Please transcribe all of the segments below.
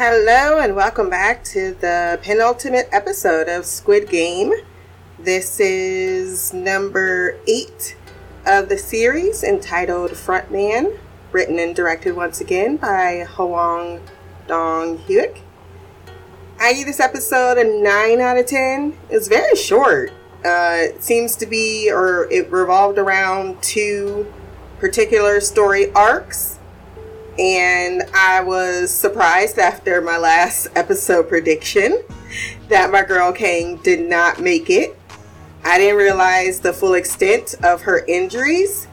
Hello, and welcome back to the penultimate episode of Squid Game. This is number eight of the series entitled Frontman, written and directed once again by Hwang Dong Hyuk. I give this episode a 9 out of 10. It's very short. Uh, it seems to be, or it revolved around two particular story arcs and I was surprised after my last episode prediction that my girl Kang did not make it. I didn't realize the full extent of her injuries,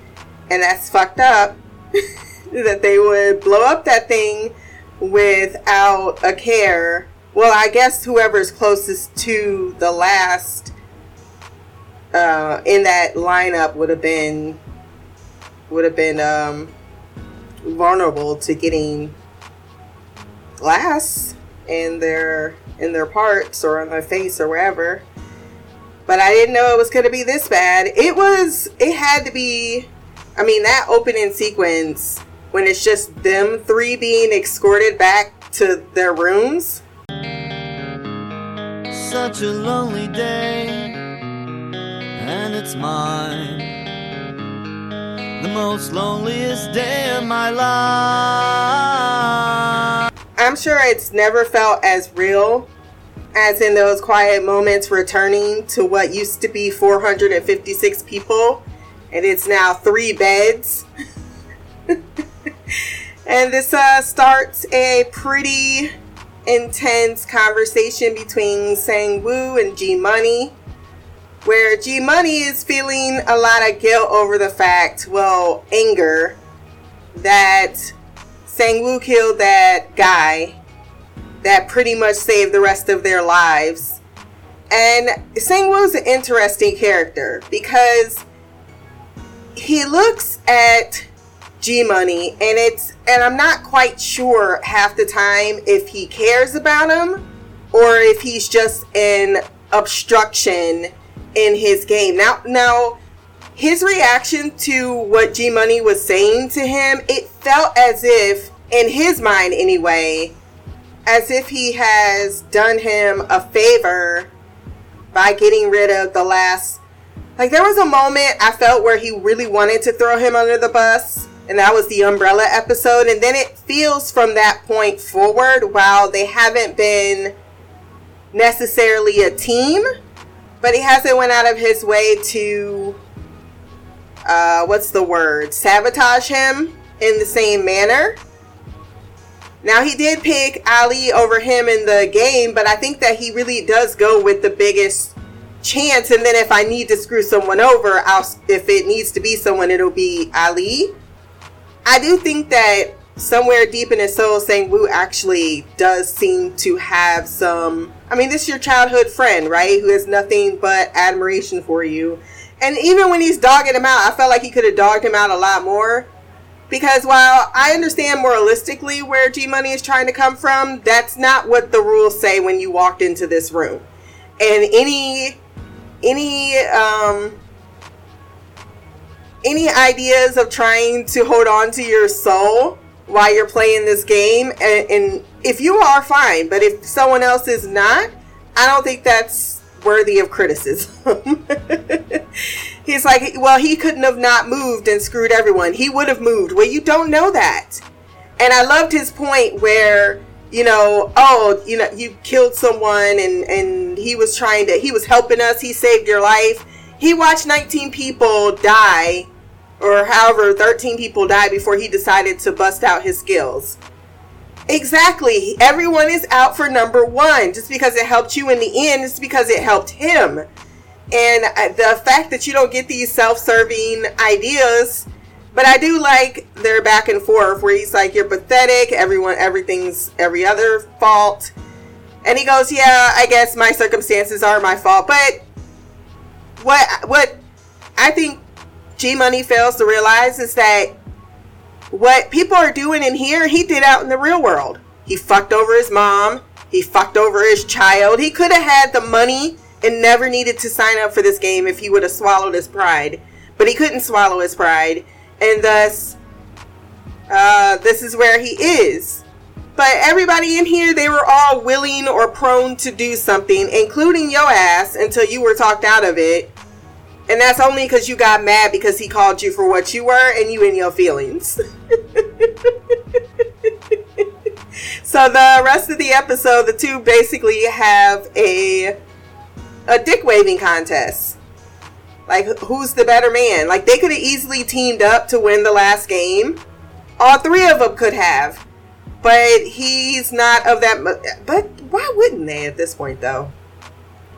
and that's fucked up that they would blow up that thing without a care. Well, I guess whoever's closest to the last uh, in that lineup would have been would have been um, vulnerable to getting glass in their in their parts or on their face or wherever. But I didn't know it was going to be this bad. It was it had to be I mean that opening sequence when it's just them three being escorted back to their rooms. Such a lonely day and it's mine the most loneliest day of my life. I'm sure it's never felt as real as in those quiet moments returning to what used to be 456 people and it's now three beds. and this uh, starts a pretty intense conversation between Sang Woo and G Money where G Money is feeling a lot of guilt over the fact, well, anger, that Sang Woo killed that guy that pretty much saved the rest of their lives. And Sang Woo's an interesting character because he looks at G Money and it's and I'm not quite sure half the time if he cares about him or if he's just an obstruction in his game. Now, now, his reaction to what G Money was saying to him, it felt as if, in his mind anyway, as if he has done him a favor by getting rid of the last. Like, there was a moment I felt where he really wanted to throw him under the bus, and that was the umbrella episode. And then it feels from that point forward, while they haven't been necessarily a team, but he hasn't went out of his way to uh, what's the word? Sabotage him in the same manner. Now he did pick ali over him in the game but i think that he really does go with the biggest chance. And then if i need to screw someone over i'll if it needs to be someone it'll be ali. I do think that somewhere deep in his soul Sang Woo actually does seem to have some I mean this is your childhood friend, right? Who has nothing but admiration for you. And even when he's dogging him out, I felt like he could have dogged him out a lot more. Because while I understand moralistically where G Money is trying to come from, that's not what the rules say when you walked into this room. And any any um any ideas of trying to hold on to your soul while you're playing this game and, and, if you are fine but if someone else is not i don't think that's worthy of criticism. He's like well he couldn't have not moved and screwed everyone. He would have moved. Well you don't know that. And i loved his point where you know oh you know you killed someone and and he was trying to he was helping us. He saved your life. He watched 19 people die or however 13 people died before he decided to bust out his skills. Exactly. Everyone is out for number one. Just because it helped you in the end, it's because it helped him. And uh, the fact that you don't get these self serving ideas, but I do like their back and forth where he's like, You're pathetic, everyone, everything's every other fault. And he goes, Yeah, I guess my circumstances are my fault. But what, what I think G Money fails to realize is that what people are doing in here, he did out in the real world. He fucked over his mom. He fucked over his child. He could have had the money and never needed to sign up for this game if he would have swallowed his pride. But he couldn't swallow his pride. And thus, uh, this is where he is. But everybody in here, they were all willing or prone to do something, including your ass, until you were talked out of it. And that's only because you got mad because he called you for what you were and you in your feelings. so the rest of the episode, the two basically have a a dick waving contest. Like who's the better man? Like they could have easily teamed up to win the last game. All three of them could have. But he's not of that but why wouldn't they at this point though?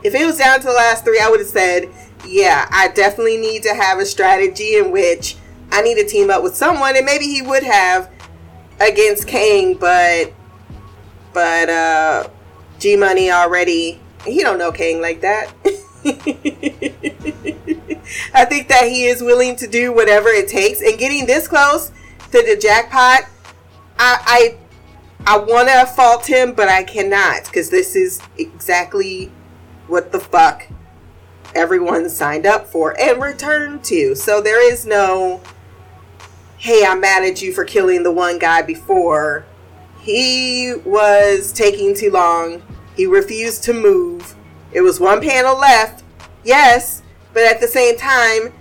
If it was down to the last three, I would have said, yeah, I definitely need to have a strategy in which I need to team up with someone, and maybe he would have against Kang, but but uh G Money already he don't know Kang like that. I think that he is willing to do whatever it takes, and getting this close to the jackpot, I I, I want to fault him, but I cannot because this is exactly what the fuck everyone signed up for and returned to. So there is no, hey, I'm mad at you for killing the one guy before. He was taking too long. He refused to move. It was one panel left, yes, but at the same time,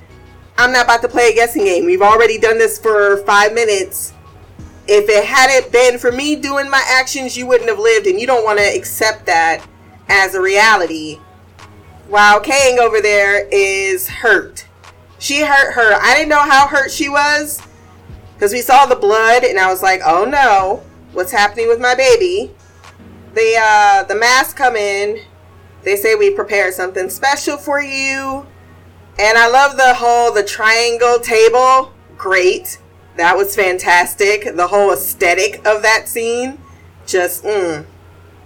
I'm not about to play a guessing game. We've already done this for five minutes. If it hadn't been for me doing my actions, you wouldn't have lived, and you don't want to accept that as a reality. While Kang over there is hurt. She hurt her. I didn't know how hurt she was because we saw the blood, and I was like, "Oh no, what's happening with my baby?" The uh, the masks come in. They say we prepared something special for you, and I love the whole the triangle table. Great, that was fantastic. The whole aesthetic of that scene, just mm,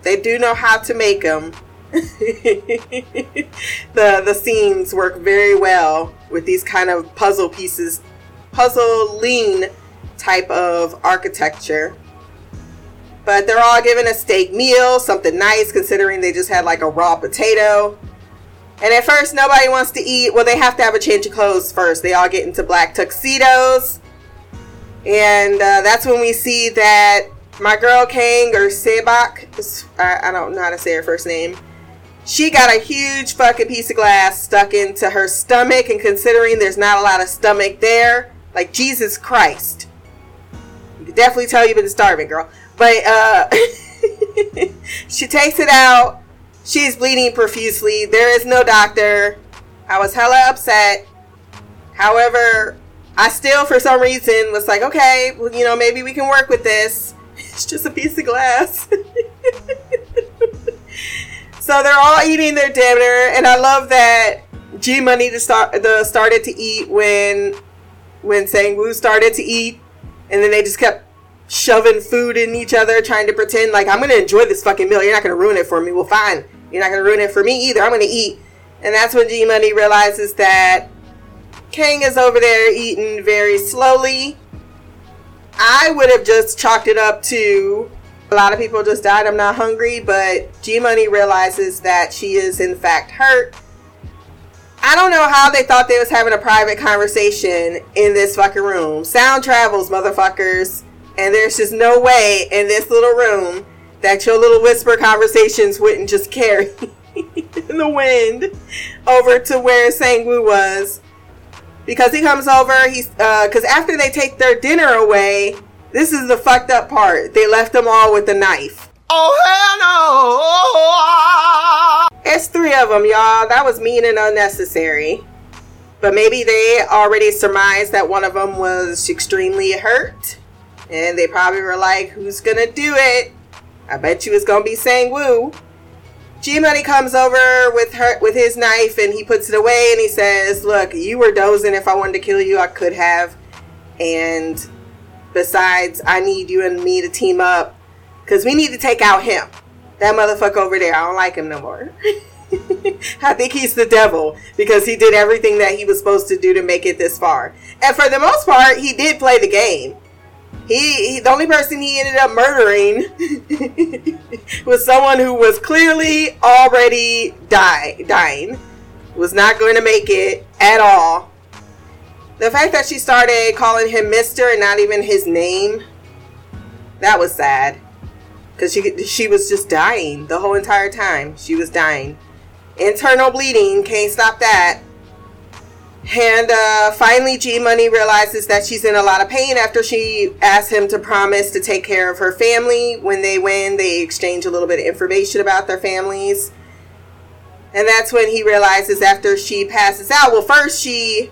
they do know how to make them. the the scenes work very well with these kind of puzzle pieces, puzzle lean type of architecture. But they're all given a steak meal, something nice considering they just had like a raw potato. And at first, nobody wants to eat. Well, they have to have a change of clothes first. They all get into black tuxedos. And uh, that's when we see that my girl Kang or Sebak, I, I don't know how to say her first name, she got a huge fucking piece of glass stuck into her stomach. And considering there's not a lot of stomach there, like Jesus Christ, you can definitely tell you've been starving, girl. But uh, she takes it out. She's bleeding profusely. There is no doctor. I was hella upset. However, I still, for some reason, was like, okay, well, you know, maybe we can work with this. It's just a piece of glass. so they're all eating their dinner, and I love that G Money to start the started to eat when when Sang Woo started to eat, and then they just kept shoving food in each other, trying to pretend like I'm gonna enjoy this fucking meal. You're not gonna ruin it for me. Well, fine. You're not gonna ruin it for me either. I'm gonna eat. And that's when G Money realizes that Kang is over there eating very slowly. I would have just chalked it up to a lot of people just died. I'm not hungry, but G Money realizes that she is in fact hurt. I don't know how they thought they was having a private conversation in this fucking room. Sound travels, motherfuckers. And there's just no way in this little room that your little whisper conversations wouldn't just carry in the wind over to where Sangwoo was. Because he comes over, he's because uh, after they take their dinner away, this is the fucked up part. They left them all with a knife. Oh hell no! It's three of them, y'all. That was mean and unnecessary. But maybe they already surmised that one of them was extremely hurt and they probably were like, who's gonna do it? I bet you it's gonna be Sang Woo. G Money comes over with her with his knife and he puts it away and he says, Look, you were dozing. If I wanted to kill you, I could have. And besides, I need you and me to team up because we need to take out him. That motherfucker over there. I don't like him no more. I think he's the devil because he did everything that he was supposed to do to make it this far. And for the most part, he did play the game. He, he, the only person he ended up murdering was someone who was clearly already die dying was not going to make it at all the fact that she started calling him mister and not even his name that was sad because she she was just dying the whole entire time. She was dying. Internal bleeding, can't stop that. And uh, finally, G Money realizes that she's in a lot of pain after she asks him to promise to take care of her family. When they win, they exchange a little bit of information about their families. And that's when he realizes after she passes out. Well, first she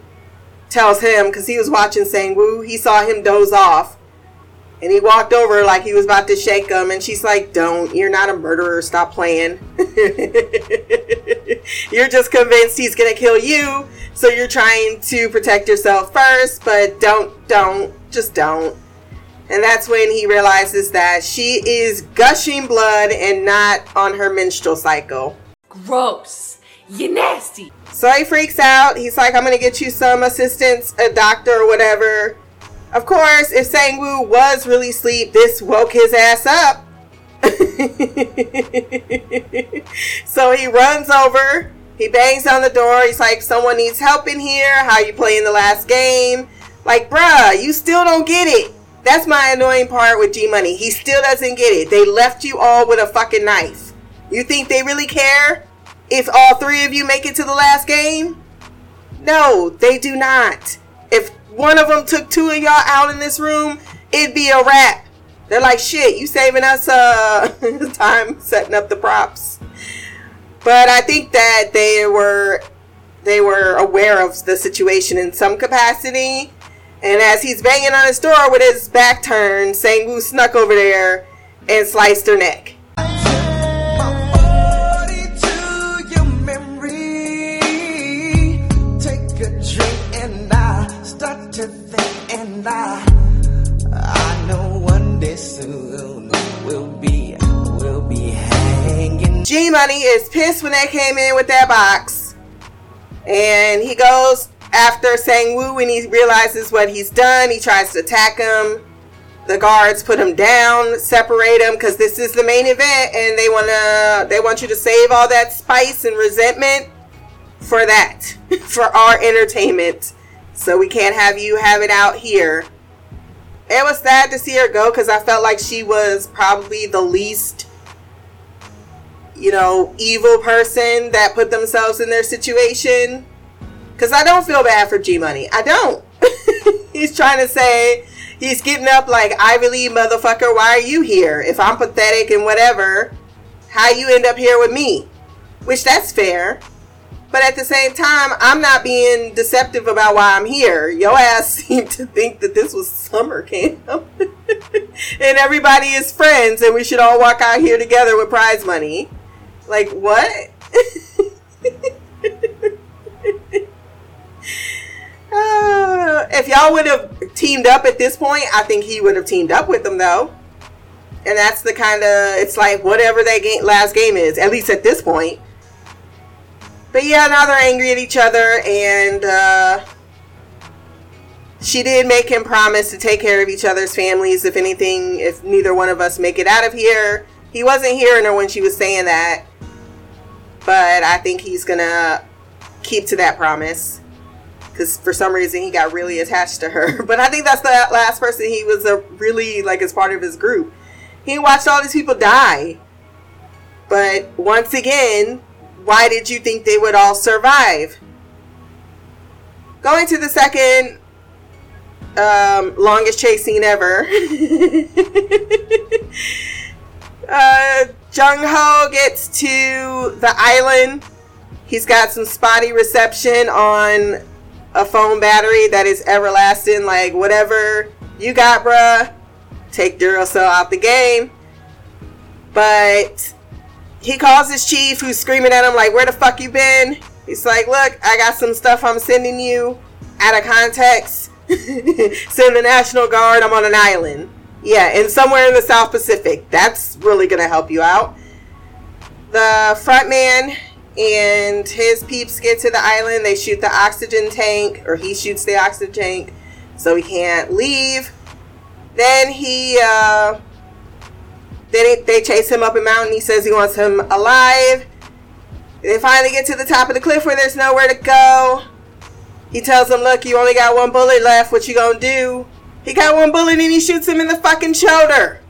tells him, because he was watching Sang Woo, he saw him doze off. And he walked over like he was about to shake him. And she's like, Don't. You're not a murderer. Stop playing. you're just convinced he's to kill you. So you're trying to protect yourself first. But don't, don't. Just don't. And that's when he realizes that she is gushing blood and not on her menstrual cycle. Gross. You nasty. So he freaks out. He's like, I'm going to get you some assistance, a doctor or whatever. Of course, if Sang Woo was really asleep, this woke his ass up. so he runs over. He bangs on the door. He's like, "Someone needs help in here. How you playing the last game?" Like, bruh, you still don't get it. That's my annoying part with G Money. He still doesn't get it. They left you all with a fucking knife. You think they really care if all three of you make it to the last game? No, they do not. If one of them took two of y'all out in this room, it'd be a wrap. They're like, shit, you saving us uh time setting up the props. But I think that they were they were aware of the situation in some capacity. And as he's banging on his door with his back turned, Sang Woo snuck over there and sliced her neck. And I, I know one day soon we'll be, we'll be hanging. G Money is pissed when they came in with that box, and he goes after Sang Woo when he realizes what he's done. He tries to attack him. The guards put him down, separate him because this is the main event, and they wanna they want you to save all that spice and resentment for that, for our entertainment. So we can't have you have it out here. It was sad to see her go because I felt like she was probably the least, you know, evil person that put themselves in their situation. Because I don't feel bad for G Money. I don't. he's trying to say, he's getting up like, Ivy League motherfucker, why are you here? If I'm pathetic and whatever, how you end up here with me? Which that's fair. But at the same time, I'm not being deceptive about why I'm here. Your ass seemed to think that this was summer camp. and everybody is friends and we should all walk out here together with prize money. Like, what? uh, if y'all would have teamed up at this point, I think he would have teamed up with them, though. And that's the kind of, it's like whatever that game, last game is, at least at this point but yeah, now they're angry at each other, and uh, she did make him promise to take care of each other's families. If anything, if neither one of us make it out of here, he wasn't hearing her when she was saying that, but I think he's gonna keep to that promise because for some reason he got really attached to her. But I think that's the last person he was a really like as part of his group. He watched all these people die. But once again, why did you think they would all survive? Going to the second um, longest chase scene ever. uh, Jung Ho gets to the island. He's got some spotty reception on a phone battery that is everlasting. Like, whatever you got, bruh, take Duracell out the game. But he calls his chief who's screaming at him like where the fuck you been? He's like look i got some stuff i'm sending you out of context. Send the national guard i'm on an island. Yeah and somewhere in the south pacific. That's really gonna help you out. The front man and his peeps get to the island. They shoot the oxygen tank or he shoots the oxygen tank so he can't leave. Then he uh they, they chase him up a mountain. He says he wants him alive. They finally get to the top of the cliff where there's nowhere to go. He tells him, look, you only got one bullet left. What you gonna do? He got one bullet and he shoots him in the fucking shoulder.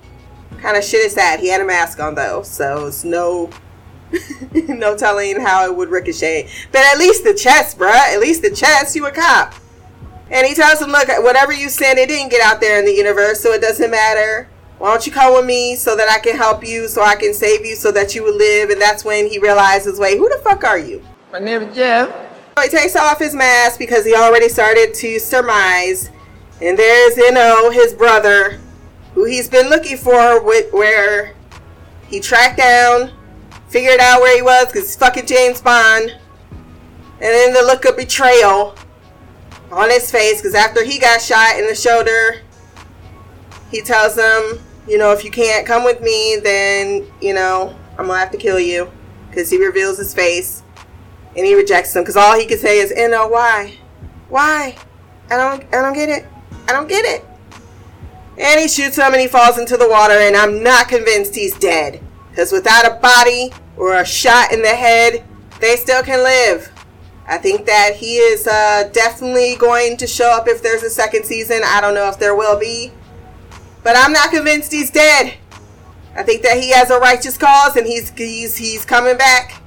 kind of shit is that? He had a mask on though, so it's no no telling how it would ricochet. But at least the chest, bruh. At least the chest. You a cop. And he tells him, look, whatever you send, it didn't get out there in the universe, so it doesn't matter. Why don't you come with me so that I can help you, so I can save you, so that you will live? And that's when he realizes, wait, who the fuck are you? My name is Jeff. So he takes off his mask because he already started to surmise. And there's Eno, his brother, who he's been looking for, with, where he tracked down, figured out where he was because he's fucking James Bond. And then the look of betrayal on his face because after he got shot in the shoulder, he tells them, you know, if you can't come with me, then, you know, I'm going to have to kill you because he reveals his face and he rejects them because all he can say is, "No, why? Why? I don't, I don't get it. I don't get it." And he shoots him and he falls into the water, and I'm not convinced he's dead because without a body or a shot in the head, they still can live. I think that he is uh, definitely going to show up if there's a second season. I don't know if there will be, but I'm not convinced he's dead. I think that he has a righteous cause and he's he's he's coming back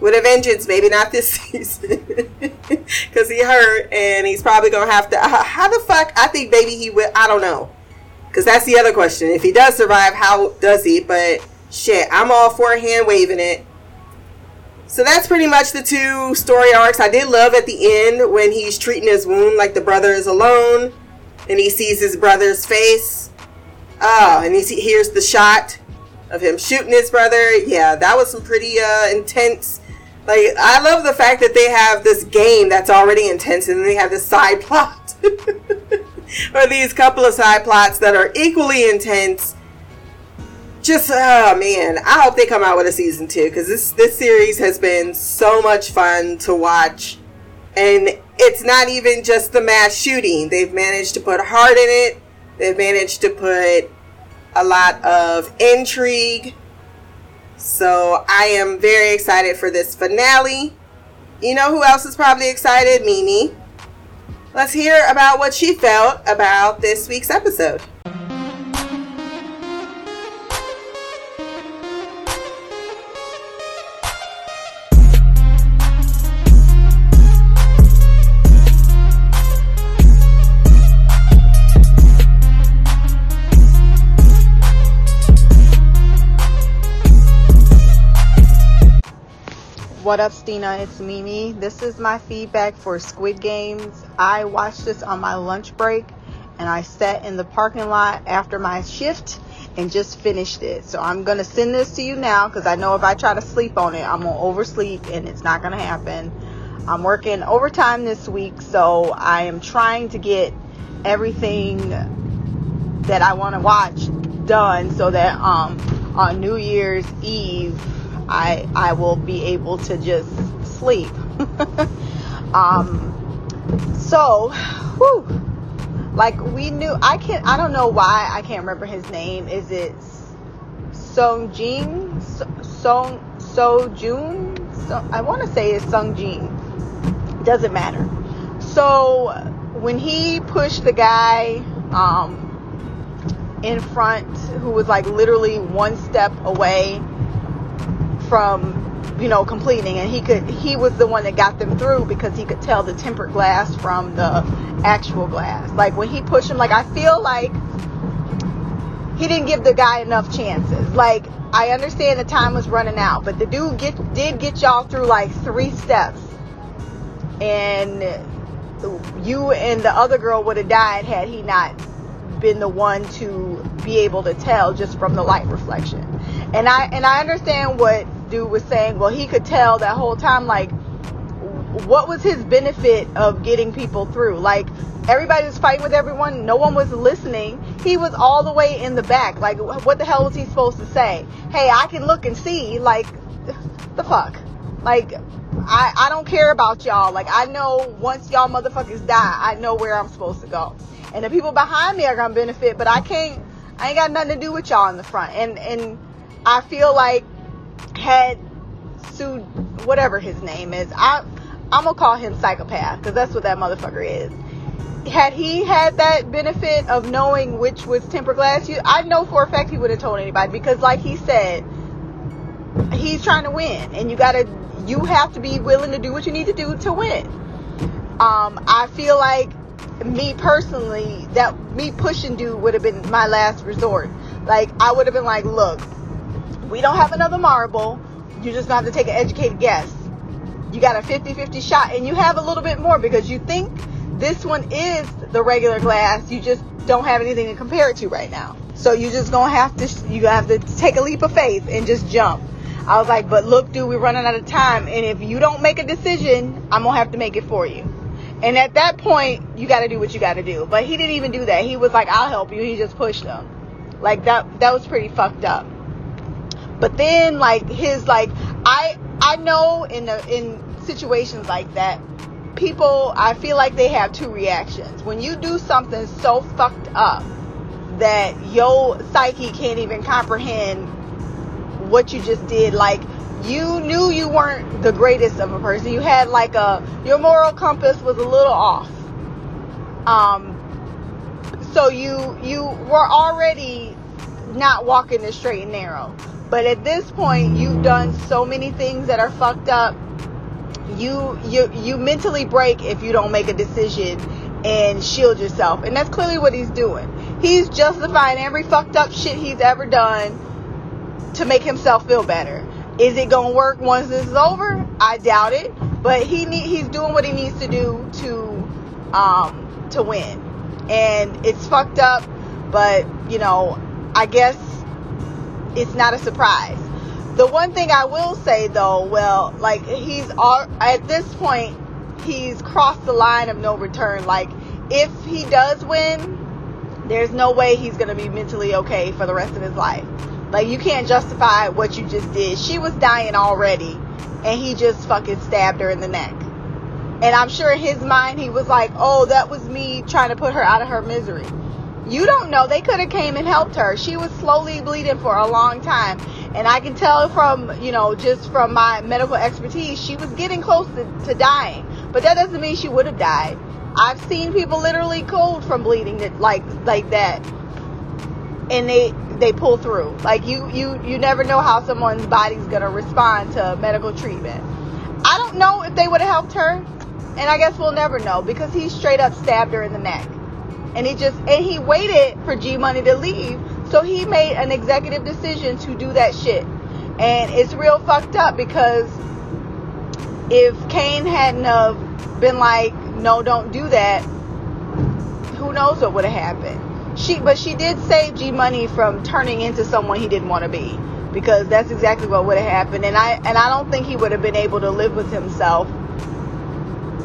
with a vengeance. Maybe not this season because he hurt and he's probably gonna have to. Uh, how the fuck? I think maybe he will. I don't know because that's the other question. If he does survive, how does he? But shit, I'm all for hand waving it. So that's pretty much the two story arcs. I did love at the end when he's treating his wound like the brother is alone and he sees his brother's face. Oh, and he hears the shot of him shooting his brother. Yeah, that was some pretty uh, intense. Like, I love the fact that they have this game that's already intense and then they have this side plot. or these couple of side plots that are equally intense just oh man, I hope they come out with a season two because this this series has been so much fun to watch, and it's not even just the mass shooting. They've managed to put heart in it. They've managed to put a lot of intrigue. So I am very excited for this finale. You know who else is probably excited? Mimi. Let's hear about what she felt about this week's episode. What up, Stina? It's Mimi. This is my feedback for Squid Games. I watched this on my lunch break and I sat in the parking lot after my shift and just finished it. So I'm going to send this to you now because I know if I try to sleep on it, I'm going to oversleep and it's not going to happen. I'm working overtime this week, so I am trying to get everything that I want to watch done so that um, on New Year's Eve, I I will be able to just sleep. um, so, whew, like we knew, I can't. I don't know why I can't remember his name. Is it Song Jing? Song So Jun? So, I want to say it's Sung Jin. Doesn't matter. So when he pushed the guy um, in front, who was like literally one step away from you know completing. And he could he was the one that got them through because he could tell the tempered glass from the actual glass. Like when he pushed him like i feel like he didn't give the guy enough chances. Like i understand the time was running out but the dude get, did get y'all through like three steps. And you and the other girl would have died had he not been the one to be able to tell just from the light reflection. And i and i understand what dude was saying, well, he could tell that whole time, like, what was his benefit of getting people through? Like, everybody was fighting with everyone, no one was listening. He was all the way in the back. Like, what the hell was he supposed to say? Hey, I can look and see. Like, the fuck? Like, I, I don't care about y'all. Like, I know once y'all motherfuckers die, I know where I'm supposed to go. And the people behind me are gonna benefit, but I can't, I ain't got nothing to do with y'all in the front. And, and I feel like had sued whatever his name is. I I'm gonna call him psychopath because that's what that motherfucker is. had he had that benefit of knowing which was tempered glass, you, I know for a fact he would have told anybody because, like he said, he's trying to win, and you gotta, you have to be willing to do what you need to do to win. Um, I feel like me personally, that me pushing dude would have been my last resort. Like I would have been like, look, we don't have another marble. You just have to take an educated guess. You got a 50-50 shot, and you have a little bit more because you think this one is the regular glass. You just don't have anything to compare it to right now. So you just gonna have to you have to take a leap of faith and just jump. I was like, but look, dude, we're running out of time, and if you don't make a decision, I'm gonna have to make it for you. And at that point, you got to do what you got to do. But he didn't even do that. He was like, "I'll help you." He just pushed them. Like that. That was pretty fucked up. But then, like his like, I I know in the in situations like that, people I feel like they have two reactions. When you do something so fucked up that your psyche can't even comprehend what you just did, like you knew you weren't the greatest of a person. You had like a your moral compass was a little off. Um so you you were already not walking the straight and narrow. But at this point you've done so many things that are fucked up. You you you mentally break if you don't make a decision and shield yourself. And that's clearly what he's doing. He's justifying every fucked up shit he's ever done to make himself feel better. Is it gonna work once this is over? I doubt it. But he need, he's doing what he needs to do to um, to win, and it's fucked up. But you know, I guess it's not a surprise. The one thing I will say though, well, like he's all, at this point, he's crossed the line of no return. Like if he does win, there's no way he's gonna be mentally okay for the rest of his life. Like you can't justify what you just did. She was dying already and he just fucking stabbed her in the neck. And I'm sure in his mind he was like, "Oh, that was me trying to put her out of her misery." You don't know. They could have came and helped her. She was slowly bleeding for a long time. And I can tell from, you know, just from my medical expertise, she was getting close to, to dying. But that doesn't mean she would have died. I've seen people literally cold from bleeding that like like that. And they they pull through. Like you you you never know how someone's body's gonna respond to medical treatment. I don't know if they would have helped her, and I guess we'll never know because he straight up stabbed her in the neck, and he just and he waited for G Money to leave, so he made an executive decision to do that shit, and it's real fucked up because if Kane hadn't have been like, no, don't do that, who knows what would have happened. She but she did save G Money from turning into someone he didn't want to be because that's exactly what would have happened. And I and I don't think he would have been able to live with himself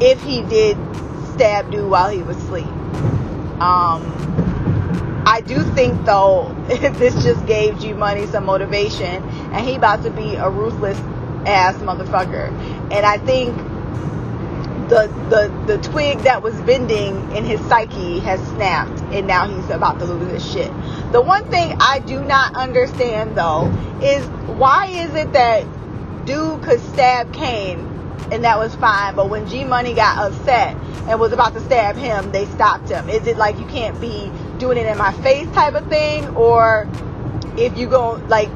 if he did stab dude while he was asleep. Um I do think though this just gave G Money some motivation and he about to be a ruthless ass motherfucker. And I think the, the, the twig that was bending in his psyche has snapped and now he's about to lose his shit. The one thing I do not understand though is why is it that dude could stab Kane and that was fine, but when G Money got upset and was about to stab him, they stopped him. Is it like you can't be doing it in my face type of thing, or if you go like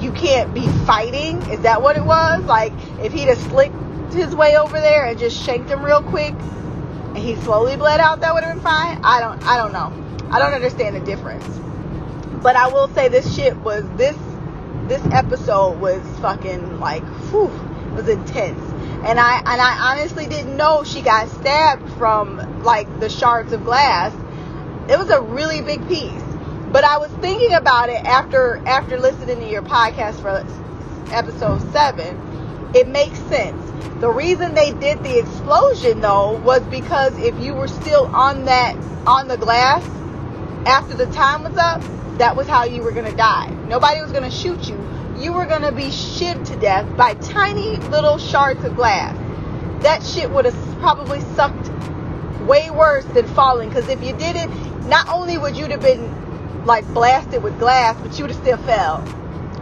you can't be fighting? Is that what it was? Like if he'd have slicked his way over there and just shanked him real quick and he slowly bled out, that would have been fine. I don't I don't know. I don't understand the difference. But I will say this shit was this this episode was fucking like whew, was intense. And I and I honestly didn't know she got stabbed from like the shards of glass. It was a really big piece. But I was thinking about it after after listening to your podcast for episode 7. It makes sense the reason they did the explosion though was because if you were still on that on the glass after the time was up, that was how you were gonna die. Nobody was gonna shoot you. You were gonna be shivved to death by tiny little shards of glass. That shit would have probably sucked way worse than falling. Because if you did it, not only would you have been like blasted with glass, but you would have still fell.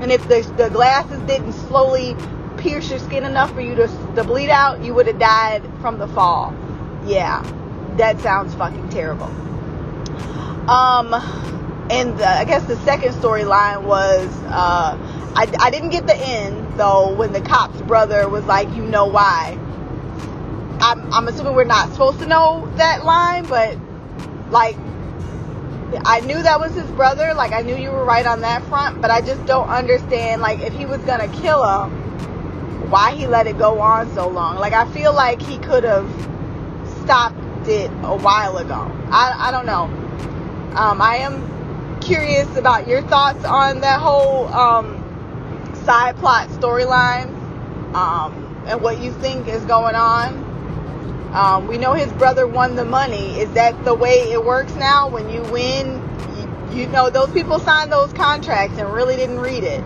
And if the, the glasses didn't slowly pierce your skin enough for you to, to bleed out, you would have died from the fall. Yeah. that sounds fucking terrible. Um, and the, I guess the second storyline was uh, I, I didn't get the end though when the cop's brother was like, you know why. I'm, I'm assuming we're not supposed to know that line, but like I knew that was his brother. Like I knew you were right on that front, but I just don't understand. Like if he was gonna kill him, why he let it go on so long? Like I feel like he could have stopped it a while ago. I I don't know. Um, I am curious about your thoughts on that whole um, side plot storyline um, and what you think is going on. Um, we know his brother won the money. Is that the way it works now? When you win, you, you know, those people signed those contracts and really didn't read it.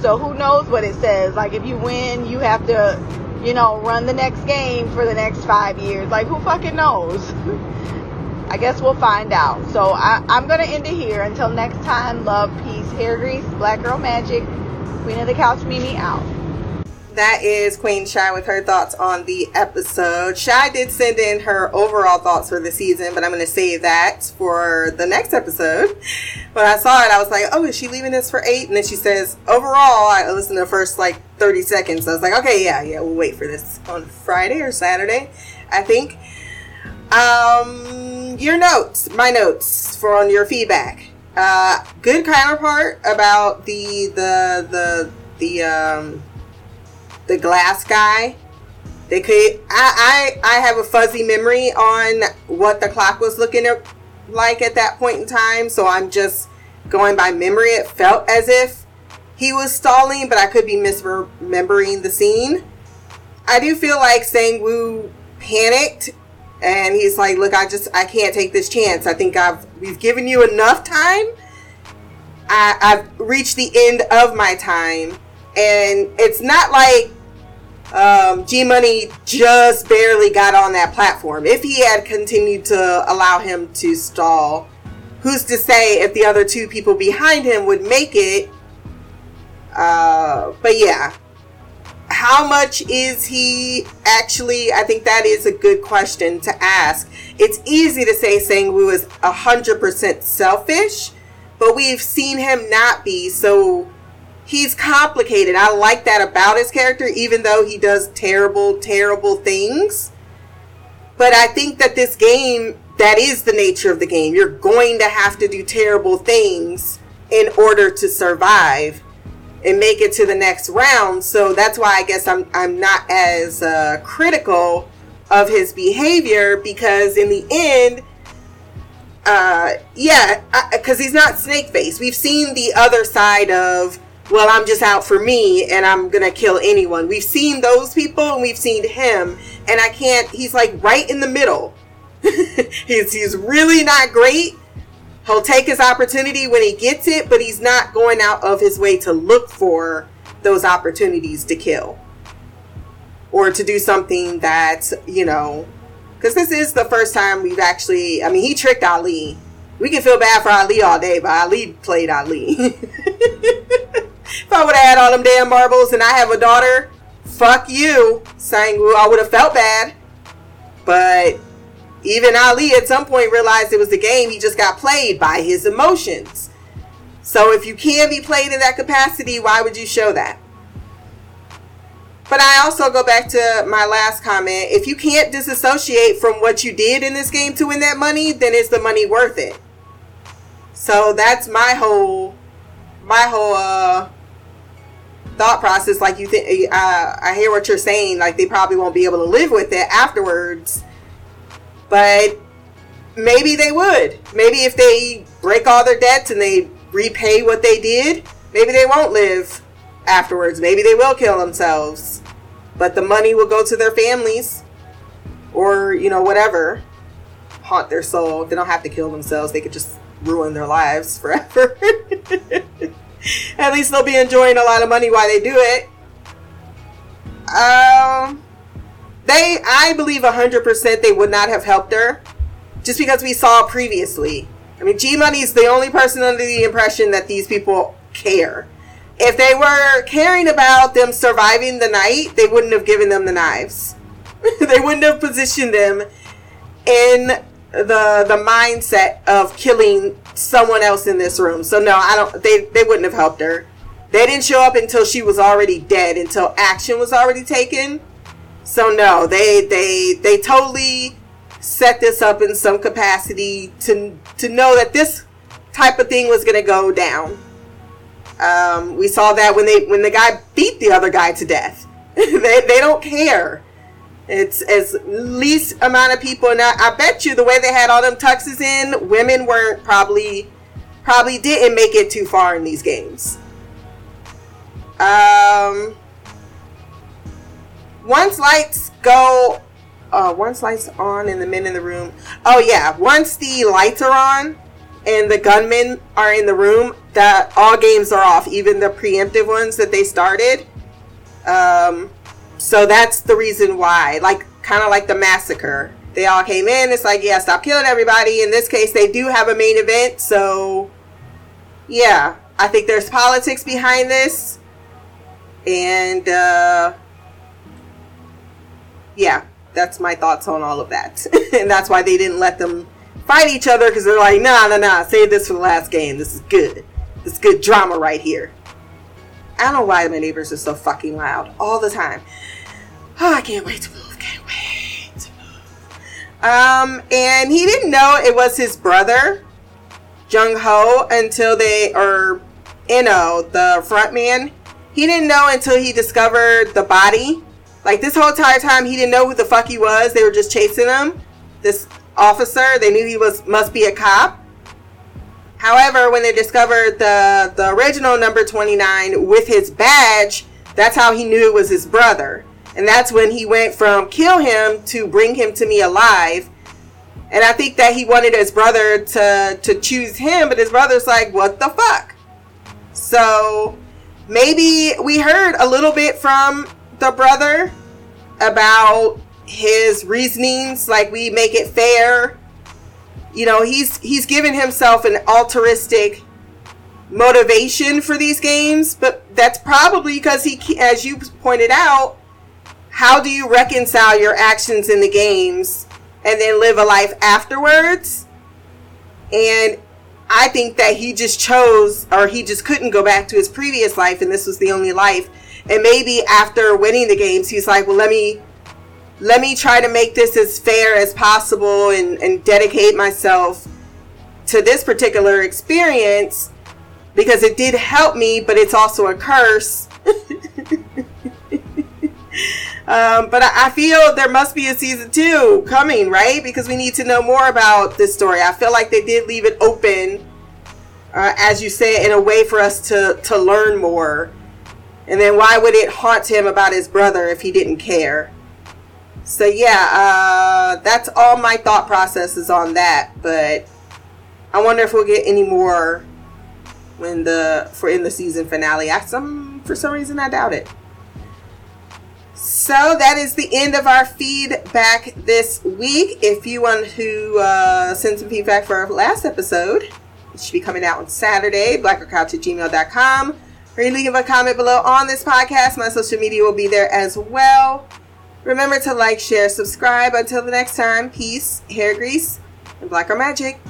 So who knows what it says? Like if you win, you have to, you know, run the next game for the next five years. Like who fucking knows? I guess we'll find out. So I, I'm to end it here. Until next time, love, peace, hair grease, black girl magic, queen of the couch, Mimi out that is Queen Shy with her thoughts on the episode. Shy did send in her overall thoughts for the season, but I'm going to save that for the next episode. When I saw it, I was like, oh, is she leaving this for eight? And then she says, overall, I listened to the first like 30 seconds. I was like, okay, yeah, yeah, we'll wait for this on Friday or Saturday, I think. Um, your notes, my notes for on your feedback. Uh, good counterpart about the, the, the, the, um, the glass guy. They could. I, I I have a fuzzy memory on what the clock was looking at, like at that point in time. So I'm just going by memory. It felt as if he was stalling, but I could be misremembering the scene. I do feel like Sang Woo panicked and he's like, "Look, I just I can't take this chance. I think I've we've given you enough time. I, I've reached the end of my time, and it's not like um, G Money just barely got on that platform. If he had continued to allow him to stall, who's to say if the other two people behind him would make it? Uh, but yeah, how much is he actually? I think that is a good question to ask. It's easy to say Sang-woo is 100% selfish, but we've seen him not be. So he's complicated. I like that about his character, even though he does terrible, terrible things. But I think that this game, that is the nature of the game. You're going to have to do terrible things in order to survive and make it to the next round. So that's why I guess I'm I'm not as uh, critical of his behavior because in the end, uh, yeah, because he's not snake face. We've seen the other side of well, I'm just out for me and I'm gonna kill anyone. We've seen those people and we've seen him, and I can't. He's like right in the middle. he's he's really not great. He'll take his opportunity when he gets it, but he's not going out of his way to look for those opportunities to kill or to do something that you know. Because this is the first time we've actually. I mean, he tricked Ali. We can feel bad for Ali all day, but Ali played Ali. if I would have had all them damn marbles and I have a daughter, fuck you, Sang-woo. I would have felt bad. But even Ali at some point realized it was the game. He just got played by his emotions. So if you can be played in that capacity, why would you show that? But I also go back to my last comment. If you can't disassociate from what you did in this game to win that money, then is the money worth it? So that's my whole my whole uh thought process like you think uh, i hear what you're saying like they probably won't be able to live with it afterwards but maybe they would. Maybe if they break all their debts and they repay what they did maybe they won't live afterwards. Maybe they will kill themselves. But the money will go to their families or you know whatever. Haunt their soul. They don't have to kill themselves. They could just ruin their lives forever. At least they'll be enjoying a lot of money while they do it. Um, they, I believe 100% they would not have helped her just because we saw previously. I mean, G Money is the only person under the impression that these people care. If they were caring about them surviving the night, they wouldn't have given them the knives. they wouldn't have positioned them in the the mindset of killing someone else in this room. So no, I don't. They they wouldn't have helped her. They didn't show up until she was already dead. Until action was already taken. So no, they they they totally set this up in some capacity to to know that this type of thing was going to go down. Um, we saw that when they when the guy beat the other guy to death. they they don't care. It's as least amount of people, and I, I bet you the way they had all them tuxes in, women weren't probably probably didn't make it too far in these games. Um, once lights go, uh, once lights on and the men in the room. Oh yeah, once the lights are on and the gunmen are in the room, that all games are off, even the preemptive ones that they started. Um, so that's the reason why, like, kind of like the massacre. They all came in. It's like, yeah, stop killing everybody. In this case, they do have a main event, so yeah, I think there's politics behind this, and uh, yeah, that's my thoughts on all of that, and that's why they didn't let them fight each other because they're like, nah, nah, nah, save this for the last game. This is good. This is good drama right here. I don't know why my neighbors are so fucking loud all the time. Oh, I can't wait to move. Can't wait to move. Um, and he didn't know it was his brother, Jung Ho, until they, or In-ho, the front man. He didn't know until he discovered the body. Like this whole entire time, he didn't know who the fuck he was. They were just chasing him. This officer, they knew he was must be a cop. However, when they discovered the the original number 29 with his badge, that's how he knew it was his brother. And that's when he went from kill him to bring him to me alive. And I think that he wanted his brother to to choose him, but his brother's like, "What the fuck?" So, maybe we heard a little bit from the brother about his reasonings like we make it fair. You know he's he's given himself an altruistic motivation for these games but that's probably because he as you pointed out how do you reconcile your actions in the games and then live a life afterwards? And i think that he just chose or he just couldn't go back to his previous life and this was the only life and maybe after winning the games he's like well let me let me try to make this as fair as possible and, and dedicate myself to this particular experience because it did help me, but it's also a curse. um, but I, I, feel there must be a season two coming, right? Because we need to know more about this story. I feel like they did leave it open, uh, as you say, in a way for us to, to learn more. And then why would it haunt him about his brother if he didn't care? So yeah, uh, that's all my thought processes on that. But I wonder if we'll get any more when the for in the season finale. I some for some reason I doubt it. So that is the end of our feedback this week. If you want to uh, send some feedback for our last episode, it should be coming out on Saturday, blackercouch at gmail.com. Or you leave a comment below on this podcast. My social media will be there as well. Remember to like, share, subscribe. Until the next time, peace, hair grease, and black or magic.